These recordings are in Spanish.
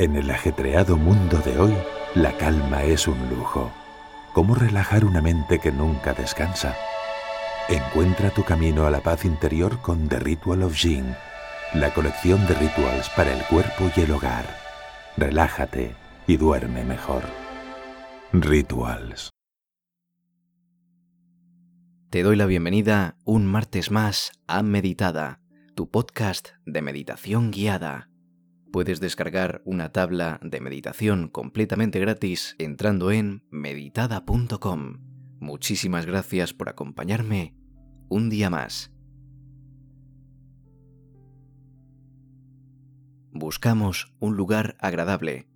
En el ajetreado mundo de hoy, la calma es un lujo. ¿Cómo relajar una mente que nunca descansa? Encuentra tu camino a la paz interior con The Ritual of Jing, la colección de rituals para el cuerpo y el hogar. Relájate y duerme mejor. Rituals. Te doy la bienvenida un martes más a Meditada, tu podcast de meditación guiada Puedes descargar una tabla de meditación completamente gratis entrando en meditada.com. Muchísimas gracias por acompañarme un día más. Buscamos un lugar agradable,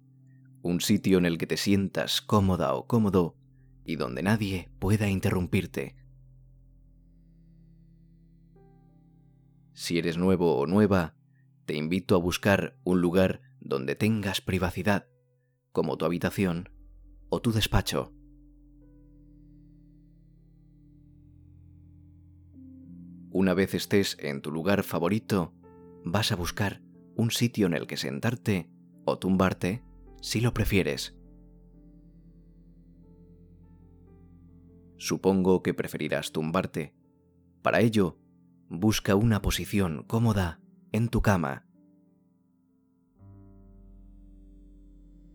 un sitio en el que te sientas cómoda o cómodo y donde nadie pueda interrumpirte. Si eres nuevo o nueva, te invito a buscar un lugar donde tengas privacidad, como tu habitación o tu despacho. Una vez estés en tu lugar favorito, vas a buscar un sitio en el que sentarte o tumbarte si lo prefieres. Supongo que preferirás tumbarte. Para ello, busca una posición cómoda en tu cama.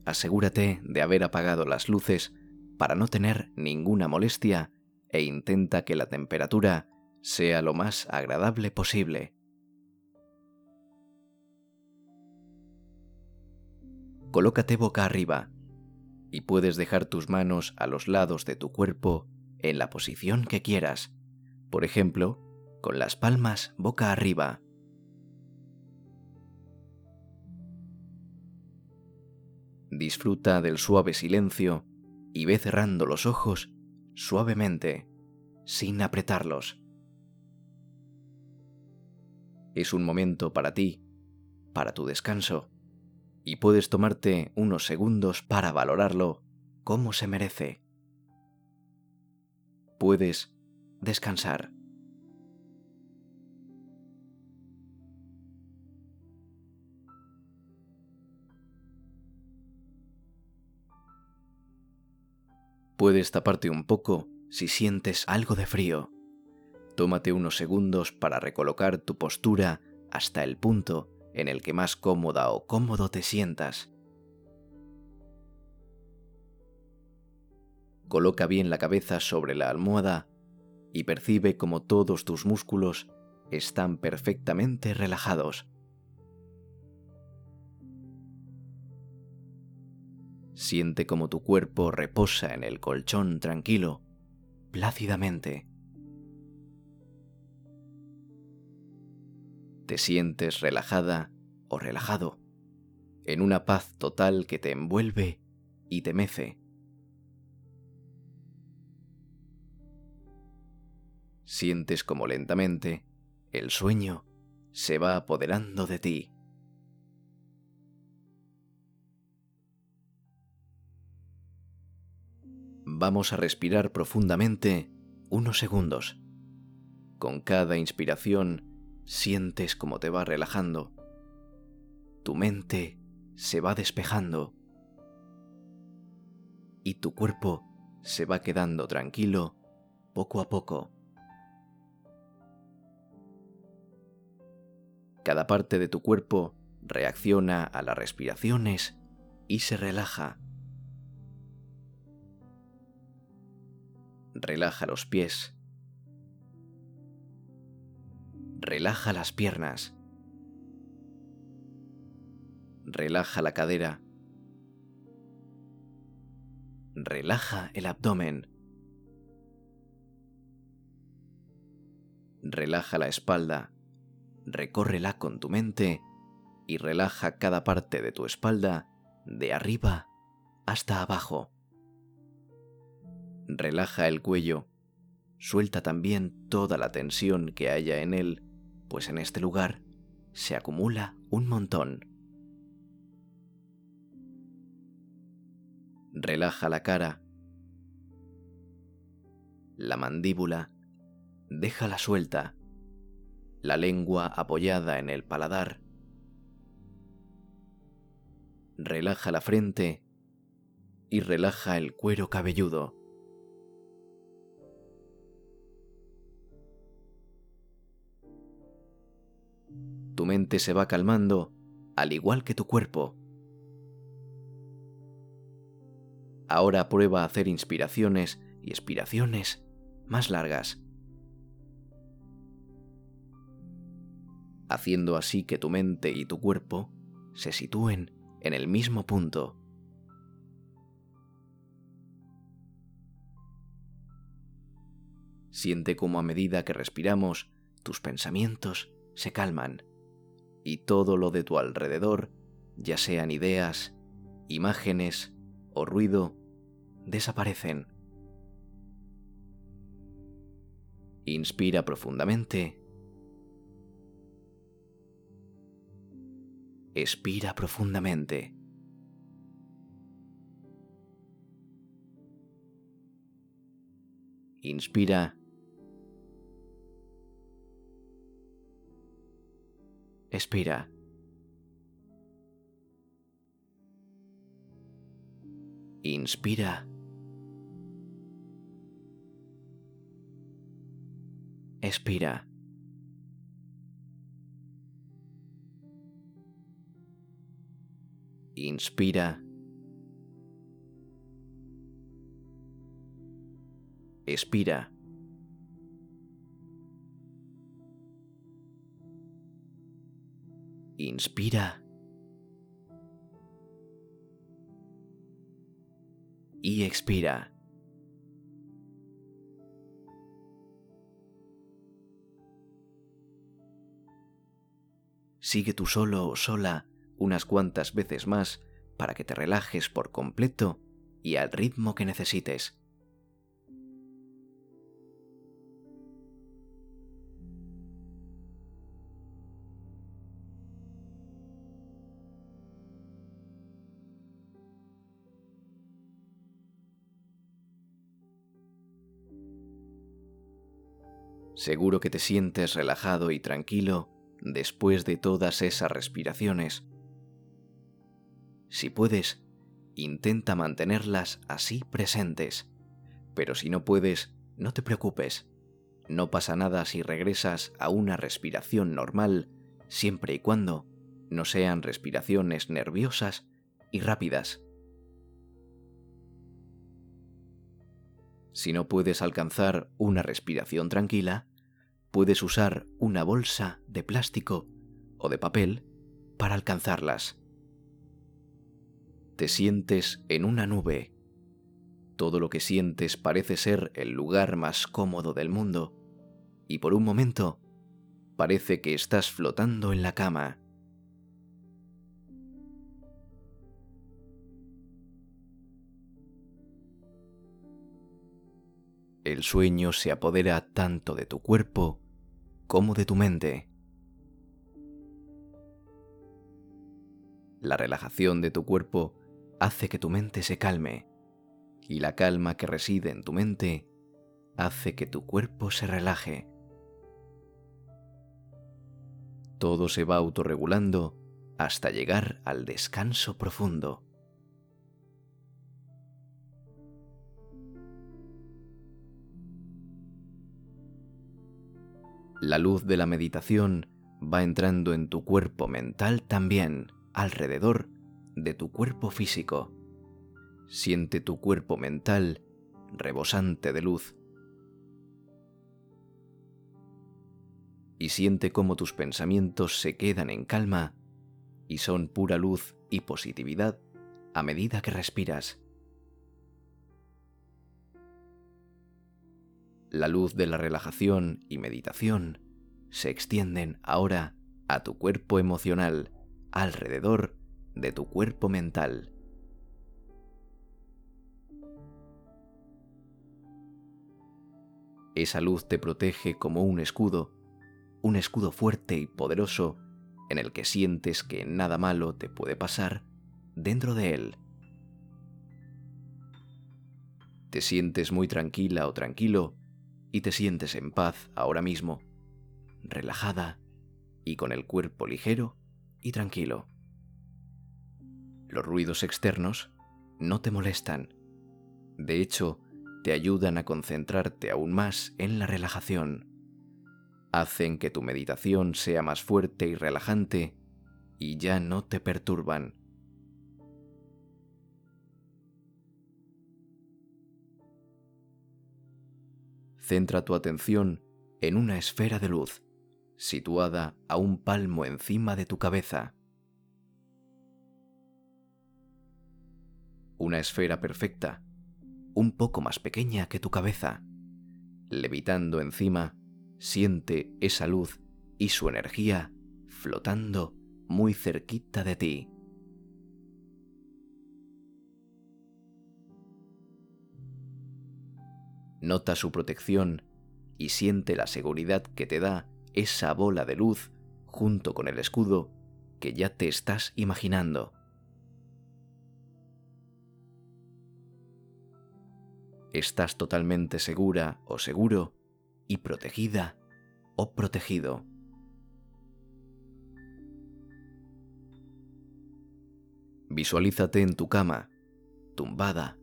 Asegúrate de haber apagado las luces para no tener ninguna molestia e intenta que la temperatura sea lo más agradable posible. Colócate boca arriba y puedes dejar tus manos a los lados de tu cuerpo en la posición que quieras, por ejemplo, con las palmas boca arriba. Disfruta del suave silencio y ve cerrando los ojos suavemente, sin apretarlos. Es un momento para ti, para tu descanso, y puedes tomarte unos segundos para valorarlo como se merece. Puedes descansar. Puedes taparte un poco si sientes algo de frío. Tómate unos segundos para recolocar tu postura hasta el punto en el que más cómoda o cómodo te sientas. Coloca bien la cabeza sobre la almohada y percibe como todos tus músculos están perfectamente relajados. Siente como tu cuerpo reposa en el colchón tranquilo, plácidamente. Te sientes relajada o relajado, en una paz total que te envuelve y te mece. Sientes como lentamente el sueño se va apoderando de ti. Vamos a respirar profundamente unos segundos. Con cada inspiración sientes como te va relajando. Tu mente se va despejando y tu cuerpo se va quedando tranquilo poco a poco. Cada parte de tu cuerpo reacciona a las respiraciones y se relaja. Relaja los pies. Relaja las piernas. Relaja la cadera. Relaja el abdomen. Relaja la espalda. Recórrela con tu mente y relaja cada parte de tu espalda de arriba hasta abajo. Relaja el cuello. Suelta también toda la tensión que haya en él, pues en este lugar se acumula un montón. Relaja la cara, la mandíbula, déjala suelta, la lengua apoyada en el paladar. relaja la frente y relaja el cuero cabelludo. Tu mente se va calmando al igual que tu cuerpo. Ahora prueba a hacer inspiraciones y expiraciones más largas. Haciendo así que tu mente y tu cuerpo se sitúen en el mismo punto. Siente como a medida que respiramos, tus pensamientos se calman y todo lo de tu alrededor, ya sean ideas, imágenes o ruido, desaparecen. Inspira profundamente. Expira profundamente. Inspira. Expira. Inspira. Expira. Inspira. Expira. Inspira. Y expira. Sigue tú solo o sola unas cuantas veces más para que te relajes por completo y al ritmo que necesites. Seguro que te sientes relajado y tranquilo después de todas esas respiraciones. Si puedes, intenta mantenerlas así presentes, pero si no puedes, no te preocupes. No pasa nada si regresas a una respiración normal, siempre y cuando no sean respiraciones nerviosas y rápidas. Si no puedes alcanzar una respiración tranquila, puedes usar una bolsa de plástico o de papel para alcanzarlas. Te sientes en una nube. Todo lo que sientes parece ser el lugar más cómodo del mundo y por un momento parece que estás flotando en la cama. El sueño se apodera tanto de tu cuerpo como de tu mente. La relajación de tu cuerpo hace que tu mente se calme y la calma que reside en tu mente hace que tu cuerpo se relaje. Todo se va autorregulando hasta llegar al descanso profundo. La luz de la meditación va entrando en tu cuerpo mental también, alrededor de tu cuerpo físico. Siente tu cuerpo mental rebosante de luz. Y siente cómo tus pensamientos se quedan en calma y son pura luz y positividad a medida que respiras. La luz de la relajación y meditación se extienden ahora a tu cuerpo emocional, alrededor de tu cuerpo mental. Esa luz te protege como un escudo, un escudo fuerte y poderoso en el que sientes que nada malo te puede pasar dentro de él. Te sientes muy tranquila o tranquilo y te sientes en paz ahora mismo, relajada y con el cuerpo ligero y tranquilo. Los ruidos externos no te molestan. De hecho, te ayudan a concentrarte aún más en la relajación. Hacen que tu meditación sea más fuerte y relajante y ya no te perturban. Centra tu atención en una esfera de luz, situada a un palmo encima de tu cabeza. Una esfera perfecta, un poco más pequeña que tu cabeza. Levitando encima, siente esa luz y su energía flotando muy cerquita de ti. Nota su protección y siente la seguridad que te da esa bola de luz junto con el escudo que ya te estás imaginando. Estás totalmente segura o seguro y protegida o protegido. Visualízate en tu cama, tumbada,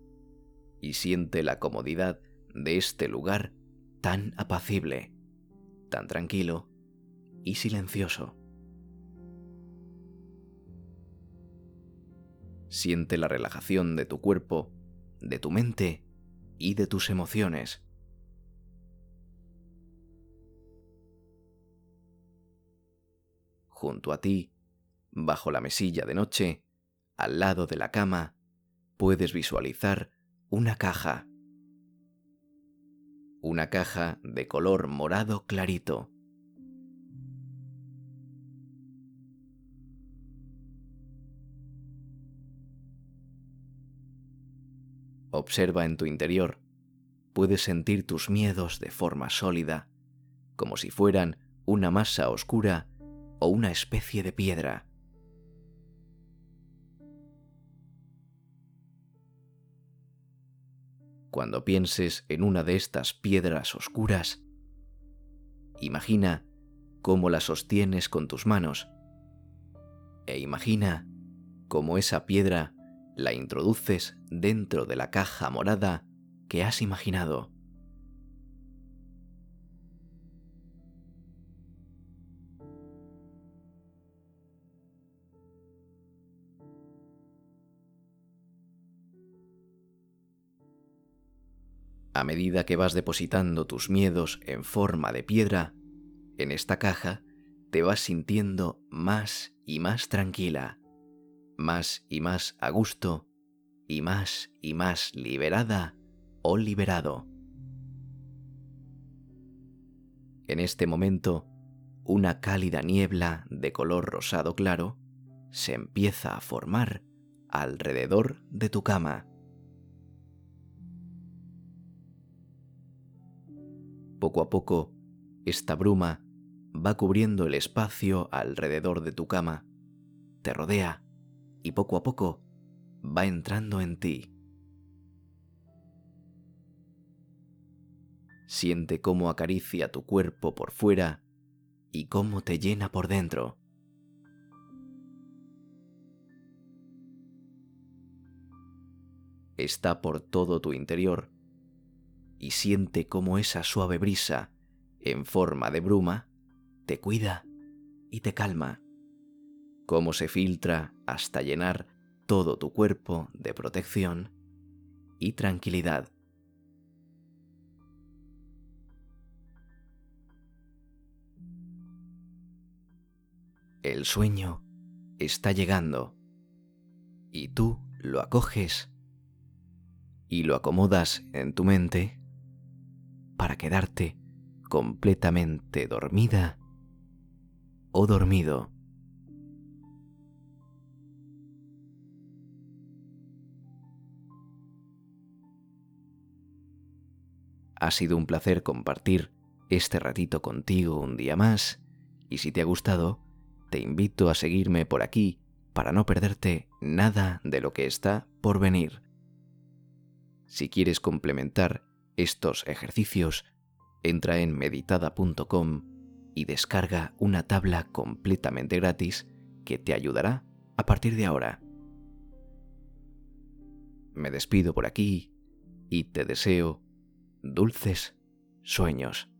y siente la comodidad de este lugar tan apacible, tan tranquilo y silencioso. Siente la relajación de tu cuerpo, de tu mente y de tus emociones. Junto a ti, bajo la mesilla de noche, al lado de la cama, puedes visualizar una caja. Una caja de color morado clarito. Observa en tu interior. Puedes sentir tus miedos de forma sólida, como si fueran una masa oscura o una especie de piedra. Cuando pienses en una de estas piedras oscuras, imagina cómo la sostienes con tus manos e imagina cómo esa piedra la introduces dentro de la caja morada que has imaginado. A medida que vas depositando tus miedos en forma de piedra, en esta caja te vas sintiendo más y más tranquila, más y más a gusto y más y más liberada o liberado. En este momento, una cálida niebla de color rosado claro se empieza a formar alrededor de tu cama. Poco a poco, esta bruma va cubriendo el espacio alrededor de tu cama, te rodea y poco a poco va entrando en ti. Siente cómo acaricia tu cuerpo por fuera y cómo te llena por dentro. Está por todo tu interior y siente cómo esa suave brisa, en forma de bruma, te cuida y te calma, cómo se filtra hasta llenar todo tu cuerpo de protección y tranquilidad. El sueño está llegando y tú lo acoges y lo acomodas en tu mente para quedarte completamente dormida o dormido. Ha sido un placer compartir este ratito contigo un día más y si te ha gustado, te invito a seguirme por aquí para no perderte nada de lo que está por venir. Si quieres complementar estos ejercicios, entra en meditada.com y descarga una tabla completamente gratis que te ayudará a partir de ahora. me despido por aquí y te deseo dulces sueños.